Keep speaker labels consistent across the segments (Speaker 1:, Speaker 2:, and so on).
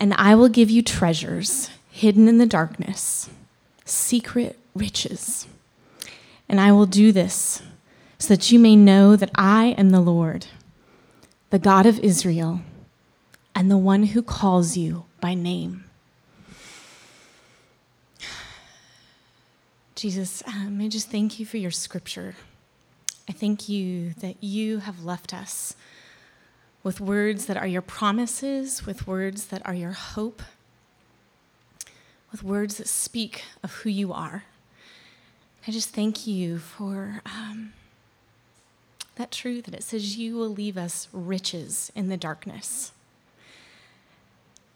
Speaker 1: And I will give you treasures hidden in the darkness, secret riches. And I will do this so that you may know that I am the Lord, the God of Israel, and the one who calls you by name. Jesus, um, I just thank you for your scripture. I thank you that you have left us with words that are your promises, with words that are your hope, with words that speak of who you are. I just thank you for um, that truth that it says you will leave us riches in the darkness.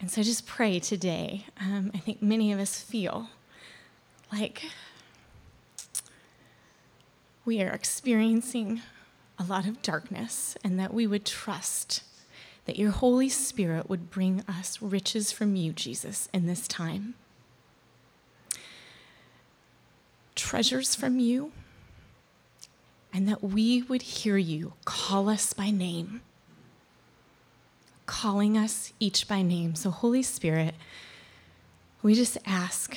Speaker 1: And so just pray today. Um, I think many of us feel like we are experiencing a lot of darkness and that we would trust that your Holy Spirit would bring us riches from you, Jesus, in this time. Treasures from you, and that we would hear you call us by name, calling us each by name. So, Holy Spirit, we just ask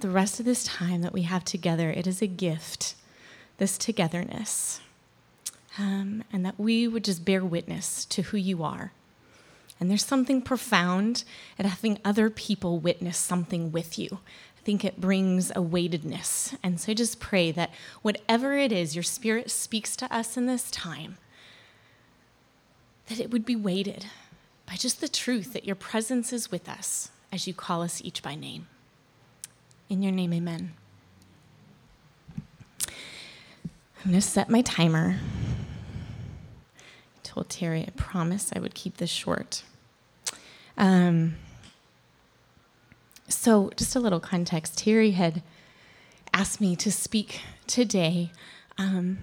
Speaker 1: the rest of this time that we have together, it is a gift this togetherness, um, and that we would just bear witness to who you are. And there's something profound at having other people witness something with you. I think it brings a weightedness. And so I just pray that whatever it is your spirit speaks to us in this time, that it would be weighted by just the truth that your presence is with us as you call us each by name. In your name, amen. I'm going to set my timer. Told Terry I promised I would keep this short. Um, so, just a little context Terry had asked me to speak today um,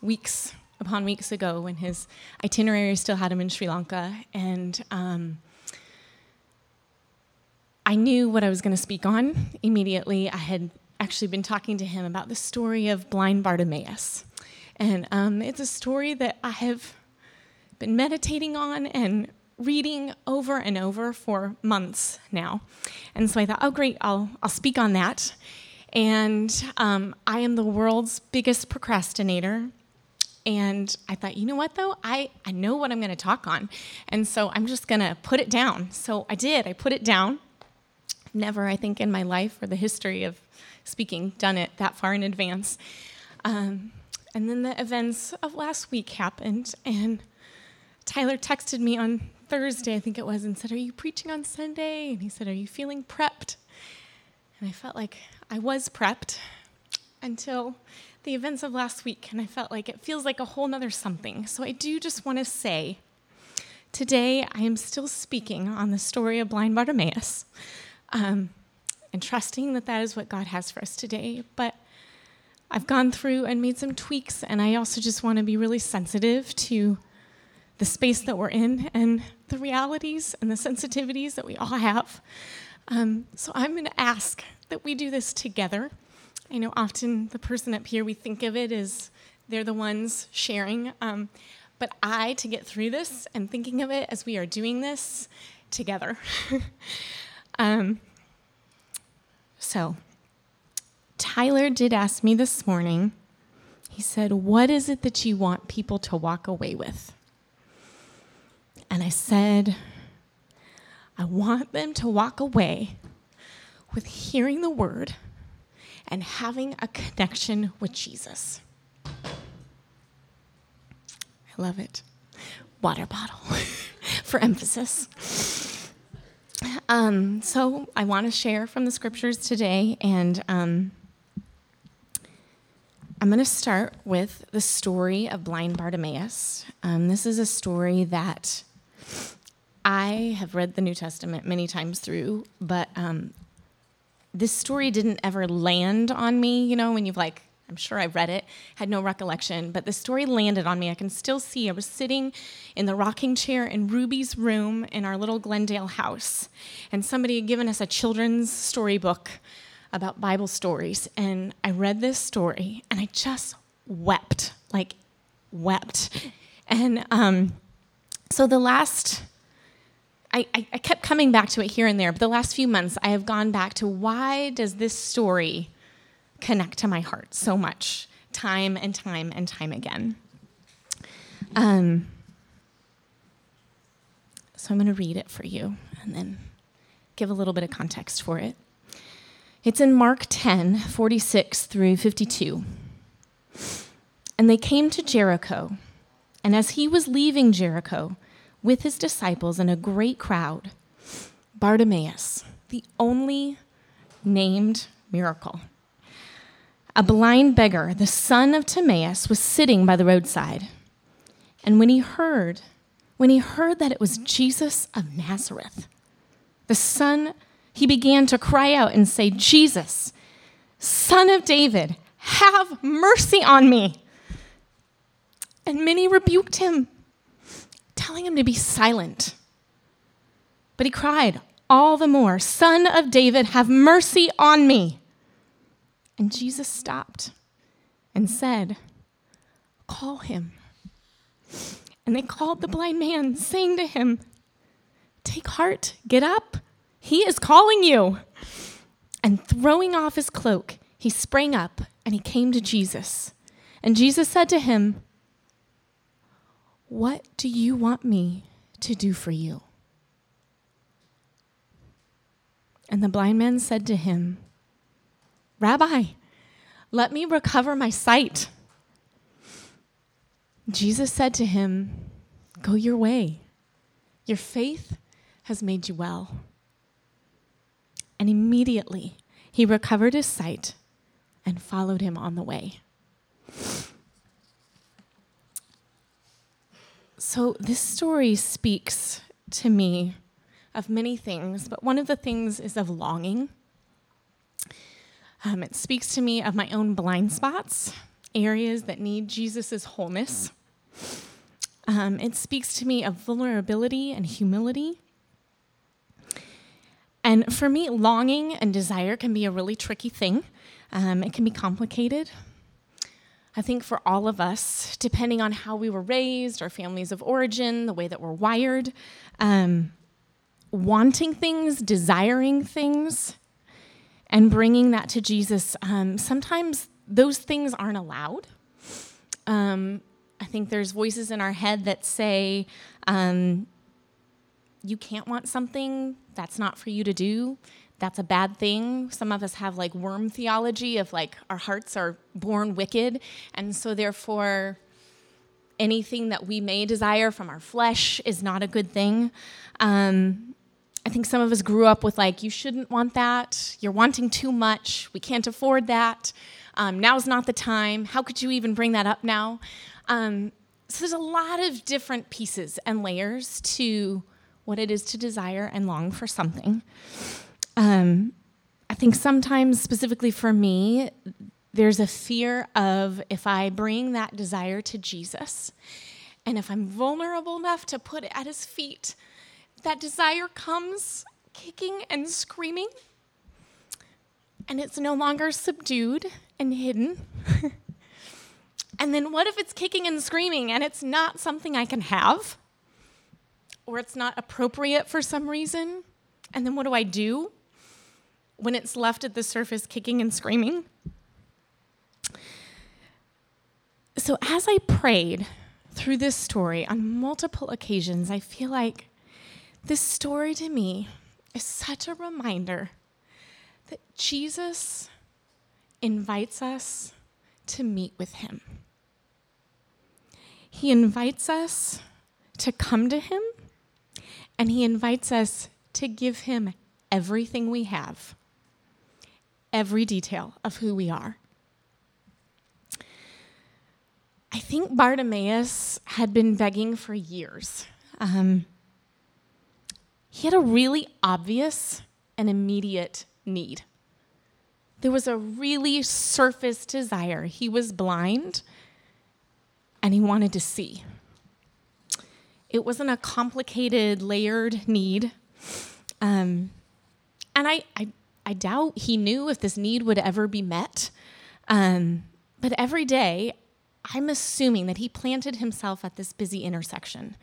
Speaker 1: weeks upon weeks ago when his itinerary still had him in Sri Lanka. And um, I knew what I was going to speak on immediately. I had actually been talking to him about the story of blind Bartimaeus. And um, it's a story that I have been meditating on and reading over and over for months now. And so I thought, oh, great, I'll, I'll speak on that. And um, I am the world's biggest procrastinator. And I thought, you know what, though? I, I know what I'm going to talk on. And so I'm just going to put it down. So I did. I put it down. Never, I think, in my life or the history of speaking, done it that far in advance. Um, and then the events of last week happened, and Tyler texted me on Thursday, I think it was, and said, Are you preaching on Sunday? And he said, Are you feeling prepped? And I felt like I was prepped until the events of last week, and I felt like it feels like a whole nother something. So I do just want to say today I am still speaking on the story of blind Bartimaeus. Um, and trusting that that is what God has for us today. But I've gone through and made some tweaks, and I also just want to be really sensitive to the space that we're in and the realities and the sensitivities that we all have. Um, so I'm going to ask that we do this together. I know often the person up here, we think of it as they're the ones sharing. Um, but I, to get through this and thinking of it as we are doing this together. um, so, Tyler did ask me this morning, he said, What is it that you want people to walk away with? And I said, I want them to walk away with hearing the word and having a connection with Jesus. I love it. Water bottle for emphasis. Um, so I want to share from the scriptures today, and um, I'm going to start with the story of blind Bartimaeus. Um, this is a story that I have read the New Testament many times through, but um, this story didn't ever land on me. You know, when you've like I'm sure I read it, had no recollection, but the story landed on me. I can still see I was sitting in the rocking chair in Ruby's room in our little Glendale house, and somebody had given us a children's storybook about Bible stories. And I read this story, and I just wept like, wept. And um, so the last I, I, kept coming back to it here and there, but the last few months I have gone back to why does this story connect to my heart so much, time and time and time again? Um, so I'm going to read it for you and then give a little bit of context for it. It's in Mark 10, 46 through 52. And they came to Jericho. And as he was leaving Jericho with his disciples and a great crowd, Bartimaeus, the only named miracle, a blind beggar, the son of Timaeus, was sitting by the roadside. And when he heard, when he heard that it was Jesus of Nazareth, the son, he began to cry out and say, Jesus, son of David, have mercy on me. And many rebuked him, telling him to be silent. But he cried all the more, Son of David, have mercy on me. And Jesus stopped and said, Call him. And they called the blind man, saying to him, Take heart, get up. He is calling you. And throwing off his cloak, he sprang up and he came to Jesus. And Jesus said to him, what do you want me to do for you? And the blind man said to him, Rabbi, let me recover my sight. Jesus said to him, Go your way. Your faith has made you well. And immediately he recovered his sight and followed him on the way. So, this story speaks to me of many things, but one of the things is of longing. Um, it speaks to me of my own blind spots, areas that need Jesus' wholeness. Um, it speaks to me of vulnerability and humility. And for me, longing and desire can be a really tricky thing. Um, it can be complicated. I think for all of us, depending on how we were raised, our families of origin, the way that we're wired, um, wanting things, desiring things, and bringing that to Jesus, um, sometimes those things aren't allowed. Um, I think there's voices in our head that say, um, you can't want something, that's not for you to do that's a bad thing. Some of us have like worm theology of like our hearts are born wicked. And so, therefore, anything that we may desire from our flesh is not a good thing. Um, I think some of us grew up with like, you shouldn't want that. You're wanting too much. We can't afford that. Um, now's not the time. How could you even bring that up now? Um, so there's a lot of different pieces and layers to what it is to desire and long for something. Um, I think sometimes, specifically for me, there's a fear of if I bring that desire to Jesus and if I'm vulnerable enough to put it at his feet, that desire comes kicking and screaming, and it's no longer subdued and hidden. and then what if it's kicking and screaming and it's not something I can have? Or it's not appropriate for some reason? And then what do I do? when it's left at the surface kicking and screaming. So, as I prayed through this story on multiple occasions, I feel like this story to me is such a reminder that Jesus invites us to meet with him. He invites us to come to him, and he invites us to give him everything we have every detail of who we are. I think Bartimaeus had been begging for years. Um, he had a really obvious and immediate need. There was a really surface desire. He was blind and he wanted to see. It wasn't a complicated, layered need. Um, and I, I I doubt he knew if this need would ever be met. Um, but every day, I'm assuming that he planted himself at this busy intersection.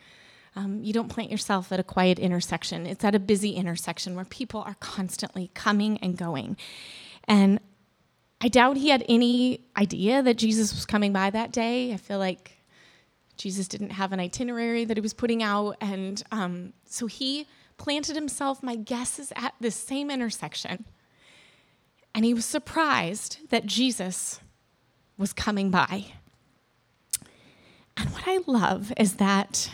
Speaker 1: Um, you don't plant yourself at a quiet intersection. It's at a busy intersection where people are constantly coming and going. And I doubt he had any idea that Jesus was coming by that day. I feel like Jesus didn't have an itinerary that he was putting out. And um, so he planted himself, my guess is at this same intersection. And he was surprised that Jesus was coming by. And what I love is that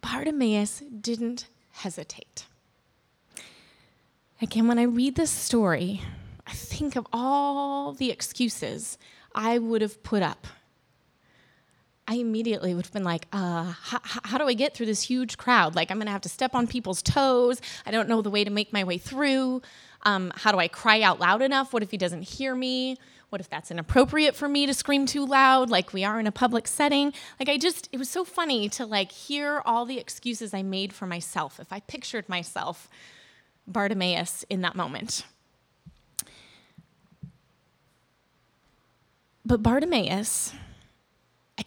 Speaker 1: Bartimaeus didn't hesitate. Again, when I read this story, I think of all the excuses I would have put up. I immediately would have been like, uh, how, how do I get through this huge crowd? Like, I'm going to have to step on people's toes. I don't know the way to make my way through. Um, how do I cry out loud enough? What if he doesn't hear me? What if that's inappropriate for me to scream too loud, like we are in a public setting? Like, I just, it was so funny to like hear all the excuses I made for myself if I pictured myself Bartimaeus in that moment. But Bartimaeus,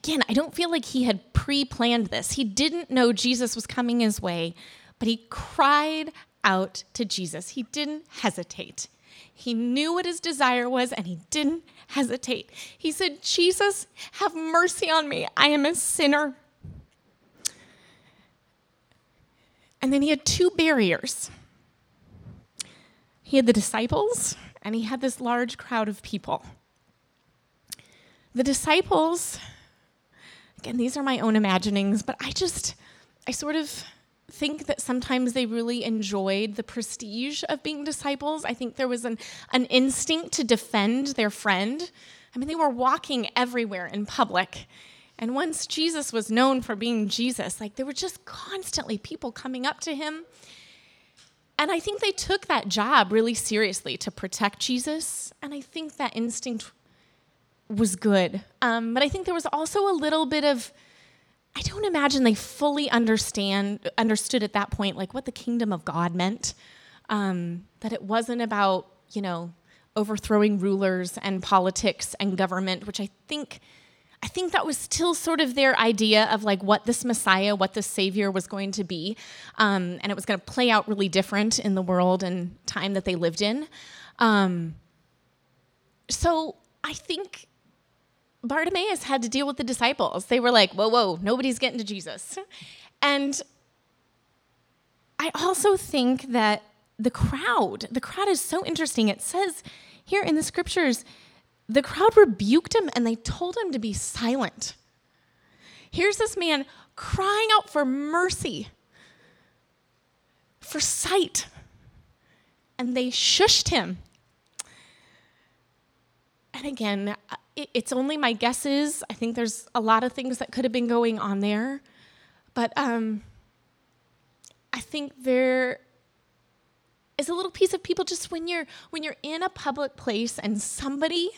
Speaker 1: again, I don't feel like he had pre planned this. He didn't know Jesus was coming his way, but he cried out to Jesus. He didn't hesitate. He knew what his desire was and he didn't hesitate. He said, Jesus, have mercy on me. I am a sinner. And then he had two barriers he had the disciples and he had this large crowd of people. The disciples, again, these are my own imaginings, but I just, I sort of think that sometimes they really enjoyed the prestige of being disciples. I think there was an, an instinct to defend their friend. I mean, they were walking everywhere in public. And once Jesus was known for being Jesus, like there were just constantly people coming up to him. And I think they took that job really seriously to protect Jesus. And I think that instinct was good. Um, but I think there was also a little bit of, I don't imagine they fully understand understood at that point like what the kingdom of God meant. Um, that it wasn't about you know overthrowing rulers and politics and government, which I think I think that was still sort of their idea of like what this Messiah, what this Savior was going to be, um, and it was going to play out really different in the world and time that they lived in. Um, so I think Bartimaeus had to deal with the disciples. They were like, whoa, whoa, nobody's getting to Jesus. And I also think that the crowd, the crowd is so interesting. It says here in the scriptures, the crowd rebuked him and they told him to be silent. Here's this man crying out for mercy, for sight, and they shushed him. And again, it's only my guesses. I think there's a lot of things that could have been going on there. But um, I think there is a little piece of people just when you're when you're in a public place and somebody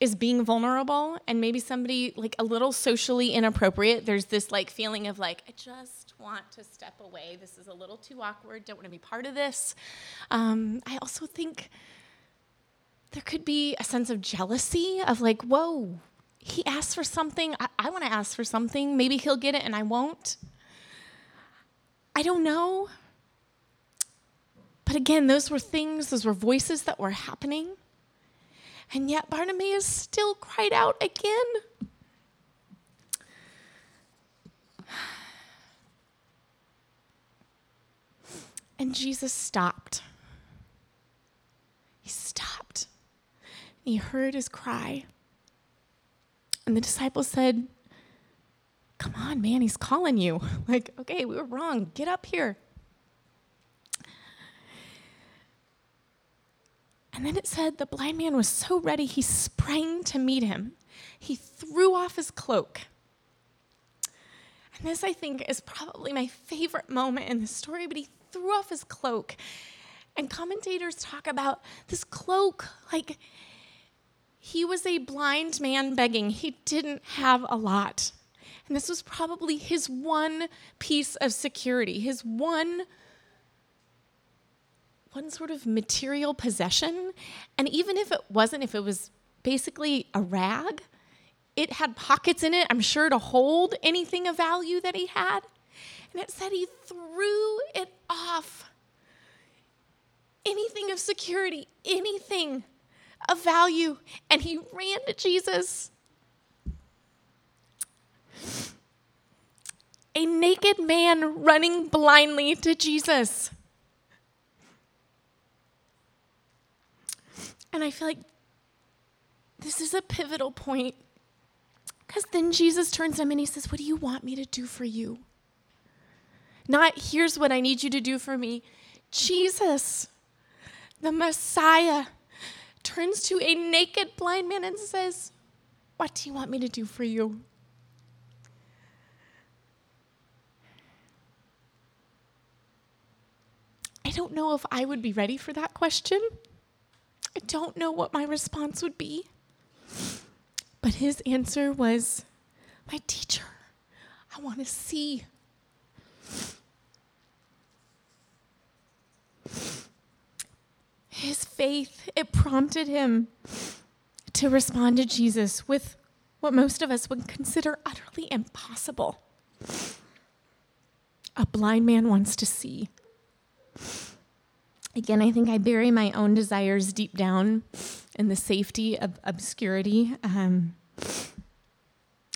Speaker 1: is being vulnerable and maybe somebody like a little socially inappropriate there's this like feeling of like i just want to step away this is a little too awkward don't want to be part of this um, i also think there could be a sense of jealousy of like, whoa, he asked for something. I, I want to ask for something. Maybe he'll get it and I won't. I don't know. But again, those were things, those were voices that were happening. And yet Bartimaeus still cried out again. And Jesus stopped. He stopped. He heard his cry. And the disciples said, Come on, man, he's calling you. Like, okay, we were wrong. Get up here. And then it said the blind man was so ready, he sprang to meet him. He threw off his cloak. And this, I think, is probably my favorite moment in the story, but he threw off his cloak. And commentators talk about this cloak, like, he was a blind man begging. He didn't have a lot. And this was probably his one piece of security, his one one sort of material possession. And even if it wasn't, if it was basically a rag, it had pockets in it, I'm sure, to hold anything of value that he had. And it said he threw it off. Anything of security, anything of value, and he ran to Jesus. A naked man running blindly to Jesus. And I feel like this is a pivotal point because then Jesus turns to him and he says, What do you want me to do for you? Not, here's what I need you to do for me. Jesus, the Messiah, turns to a naked blind man and says, What do you want me to do for you? I don't know if I would be ready for that question. I don't know what my response would be. But his answer was, My teacher, I want to see. His faith, it prompted him to respond to Jesus with what most of us would consider utterly impossible. A blind man wants to see. Again, I think I bury my own desires deep down in the safety of obscurity. Um,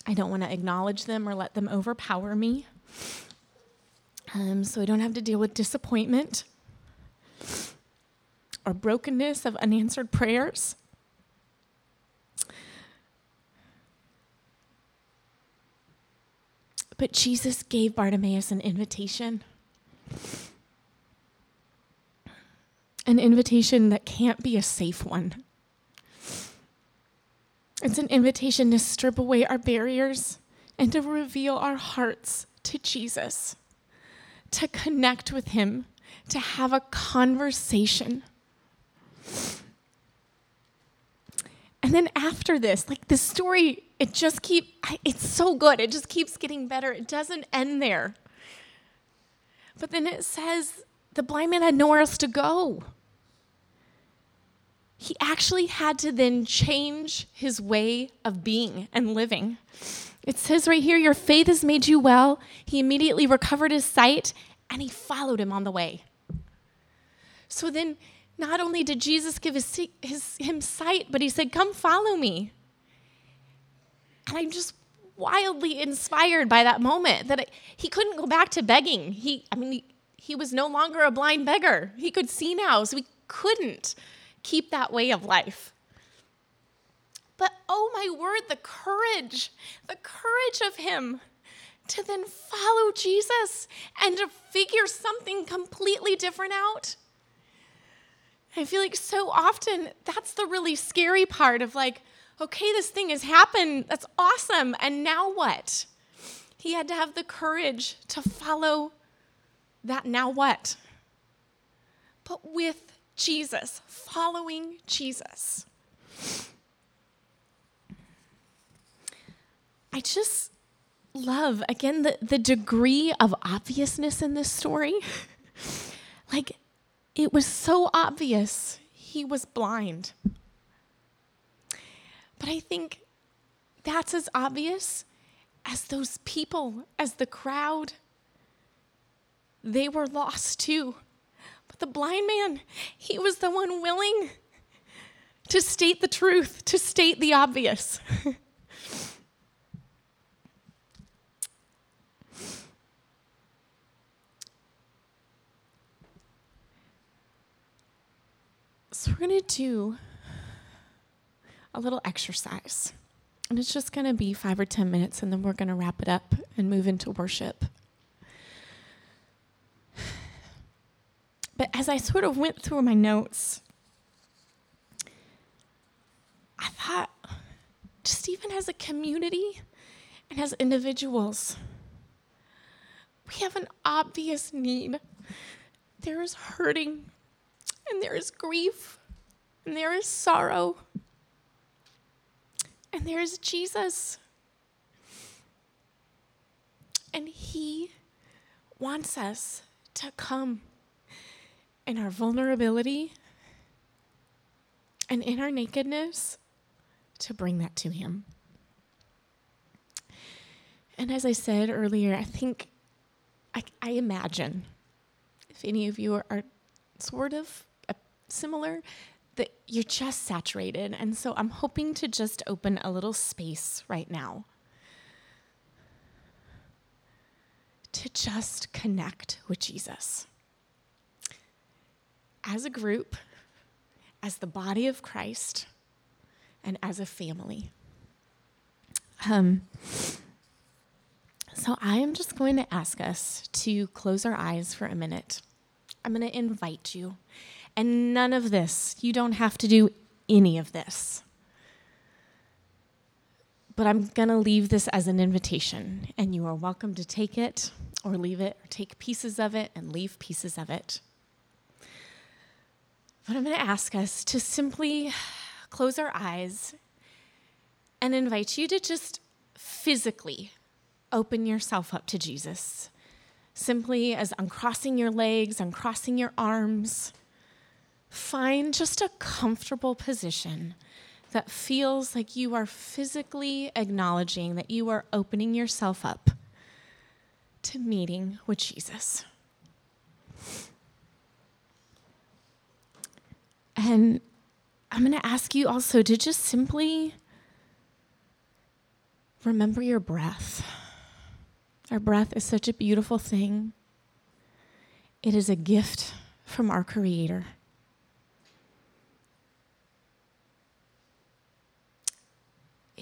Speaker 1: I don't want to acknowledge them or let them overpower me. Um, so I don't have to deal with disappointment or brokenness of unanswered prayers. But Jesus gave Bartimaeus an invitation. an invitation that can't be a safe one. It's an invitation to strip away our barriers and to reveal our hearts to Jesus, to connect with Him, to have a conversation. And then after this, like the story, it just keep it's so good. It just keeps getting better. It doesn't end there. But then it says the blind man had nowhere else to go. He actually had to then change his way of being and living. It says right here, Your faith has made you well. He immediately recovered his sight and he followed him on the way. So then, not only did Jesus give his, his, him sight, but he said, Come follow me. And I'm just wildly inspired by that moment that he couldn't go back to begging. He, I mean, he, he was no longer a blind beggar. He could see now, so he couldn't keep that way of life. But oh my word, the courage, the courage of him to then follow Jesus and to figure something completely different out. I feel like so often that's the really scary part of like, okay, this thing has happened. That's awesome. And now what? He had to have the courage to follow that now what? But with Jesus, following Jesus. I just love, again, the, the degree of obviousness in this story. like, it was so obvious he was blind. But I think that's as obvious as those people, as the crowd. They were lost too. But the blind man, he was the one willing to state the truth, to state the obvious. so, we're going to do a little exercise. And it's just going to be five or 10 minutes, and then we're going to wrap it up and move into worship. But as I sort of went through my notes, I thought, just even as a community and as individuals, we have an obvious need. There is hurting, and there is grief, and there is sorrow, and there is Jesus. And He wants us to come in our vulnerability and in our nakedness to bring that to Him. And as I said earlier, I think I, I imagine if any of you are, are sort of similar, that you're just saturated. And so I'm hoping to just open a little space right now to just connect with Jesus. As a group, as the body of Christ, and as a family. Um, so I am just going to ask us to close our eyes for a minute. I'm going to invite you. And none of this, you don't have to do any of this. But I'm going to leave this as an invitation, and you are welcome to take it or leave it, or take pieces of it and leave pieces of it. But I'm going to ask us to simply close our eyes and invite you to just physically open yourself up to Jesus. Simply as uncrossing your legs, uncrossing your arms, find just a comfortable position that feels like you are physically acknowledging that you are opening yourself up to meeting with Jesus. And I'm going to ask you also to just simply remember your breath. Our breath is such a beautiful thing, it is a gift from our Creator.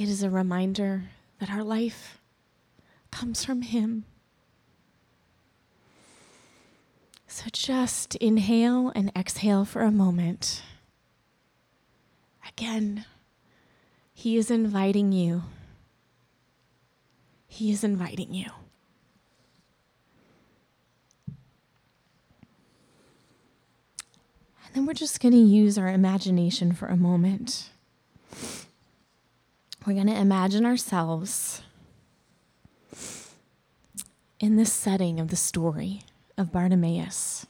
Speaker 1: It is a reminder that our life comes from Him. So just inhale and exhale for a moment. Again, He is inviting you. He is inviting you. And then we're just going to use our imagination for a moment. We're going to imagine ourselves in this setting of the story of Bartimaeus.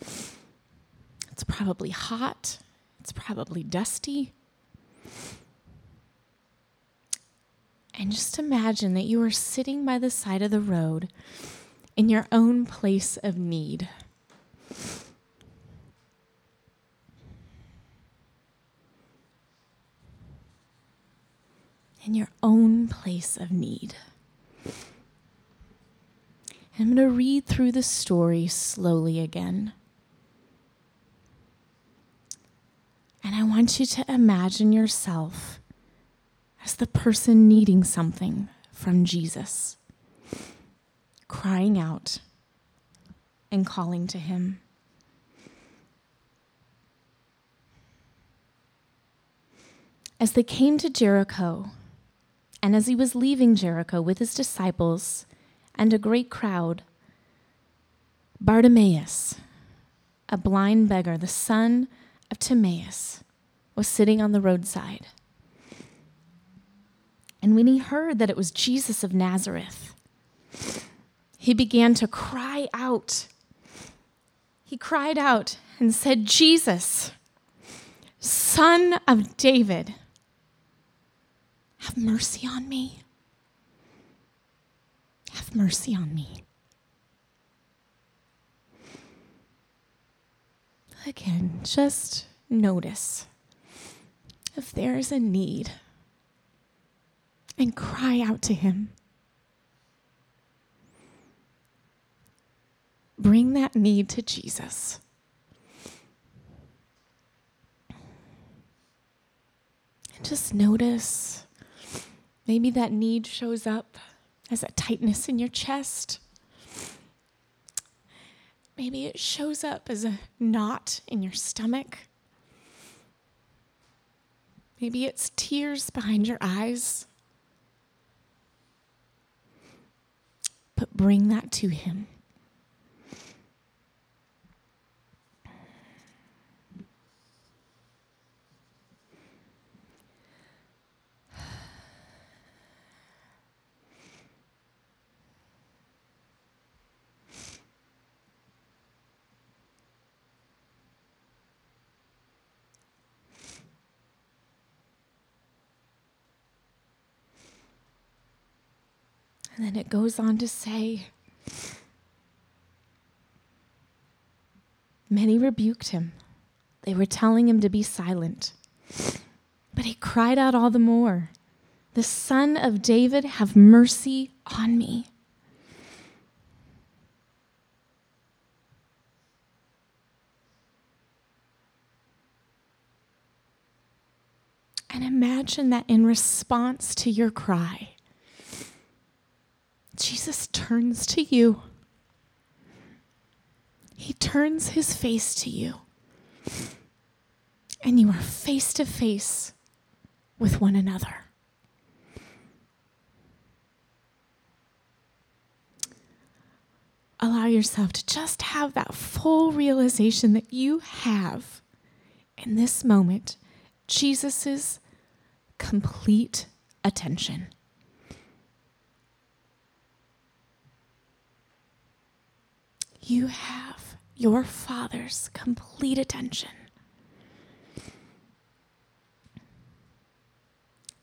Speaker 1: It's probably hot, it's probably dusty. And just imagine that you are sitting by the side of the road in your own place of need. In your own place of need. I'm going to read through the story slowly again. And I want you to imagine yourself as the person needing something from Jesus, crying out and calling to him. As they came to Jericho, and as he was leaving Jericho with his disciples, and a great crowd. Bartimaeus, a blind beggar, the son of Timaeus, was sitting on the roadside. And when he heard that it was Jesus of Nazareth, he began to cry out. He cried out and said, Jesus, son of David, have mercy on me. Have mercy on me. Again, just notice if there is a need and cry out to Him. Bring that need to Jesus. And just notice maybe that need shows up as a tightness in your chest. Maybe it shows up as a knot in your stomach. Maybe it's tears behind your eyes. But bring that to Him. And then it goes on to say, Many rebuked him. They were telling him to be silent. But he cried out all the more, The Son of David, have mercy on me. And imagine that in response to your cry, Jesus turns to you. He turns his face to you. And you are face to face with one another. Allow yourself to just have that full realization that you have in this moment Jesus' complete attention. You have your Father's complete attention.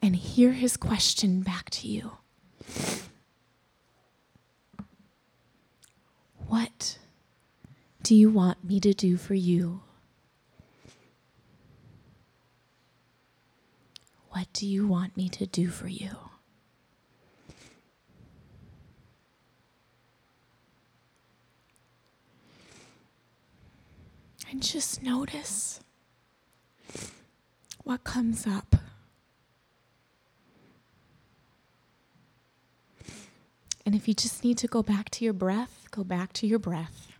Speaker 1: And hear his question back to you What do you want me to do for you? What do you want me to do for you? And just notice what comes up. And if you just need to go back to your breath, go back to your breath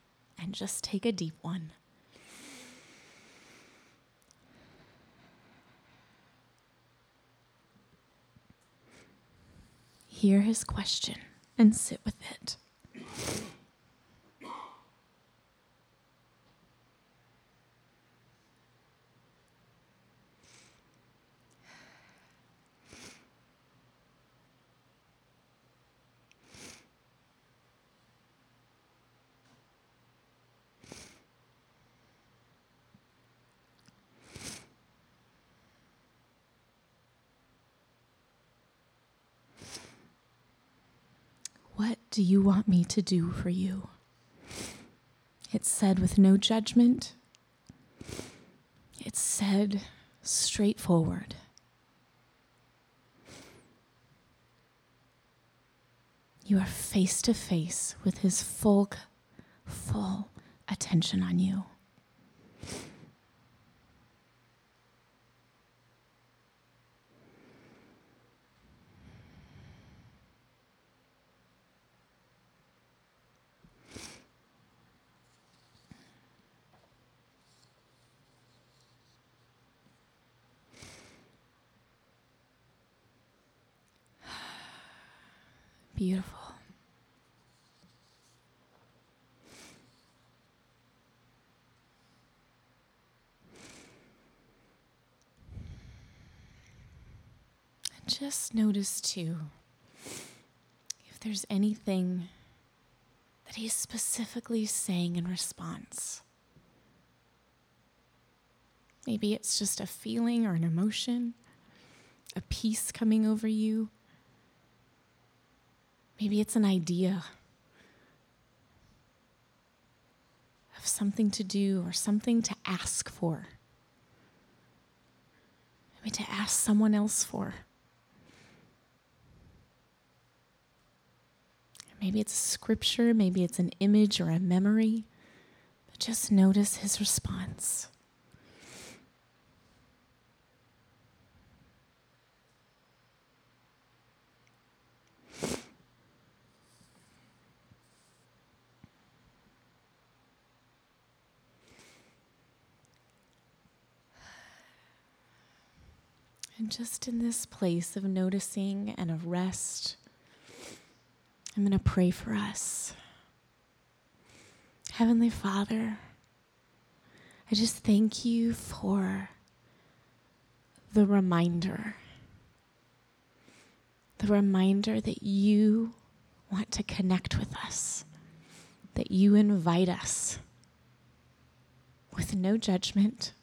Speaker 1: and just take a deep one. hear his question and sit with it. What do you want me to do for you? It's said with no judgment. It's said straightforward. You are face to face with his full, full attention on you. Beautiful. And just notice too if there's anything that he's specifically saying in response. Maybe it's just a feeling or an emotion, a peace coming over you Maybe it's an idea of something to do or something to ask for. Maybe to ask someone else for. Maybe it's a scripture, maybe it's an image or a memory, but just notice his response. And just in this place of noticing and of rest, I'm going to pray for us. Heavenly Father, I just thank you for the reminder. The reminder that you want to connect with us, that you invite us with no judgment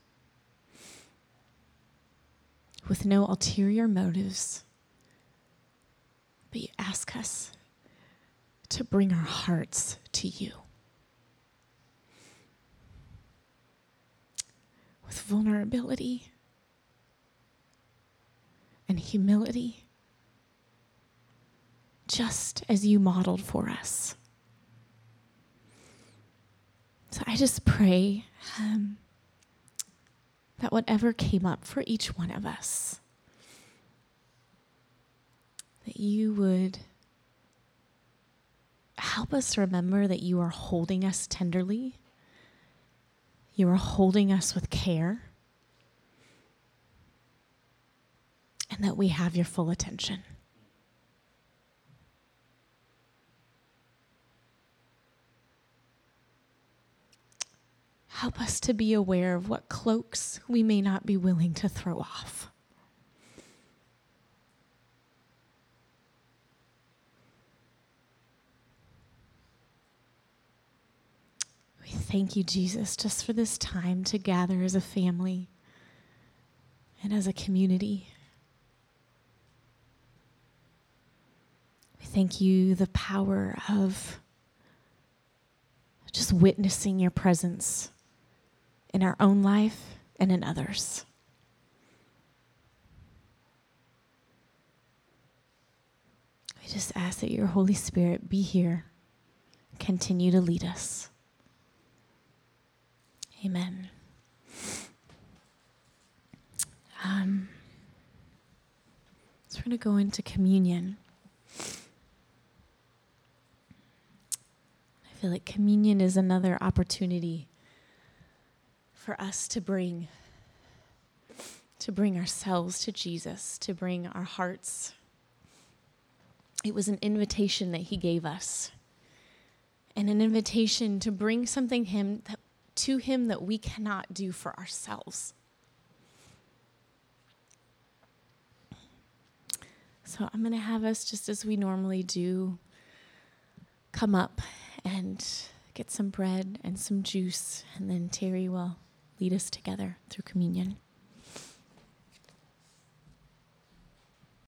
Speaker 1: with no ulterior motives, but you ask us to bring our hearts to you. With vulnerability and humility, just as you modeled for us. So I just pray um, that whatever came up for each one of us, that you would help us remember that you are holding us tenderly, you are holding us with care, and that we have your full attention. Help us to be aware of what cloaks we may not be willing to throw off. We thank you, Jesus, just for this time to gather as a family and as a community. We thank you the power of just witnessing your presence in our own life and in others. We just ask that your Holy Spirit be here, continue to lead us. Amen. Um, so we're going to go into communion. I feel like communion is another opportunity for us to bring to bring ourselves to Jesus, to bring our hearts. It was an invitation that he gave us. And an invitation to bring something him that, to him that we cannot do for ourselves. So I'm going to have us just as we normally do come up and get some bread and some juice and then Terry will lead us together through communion.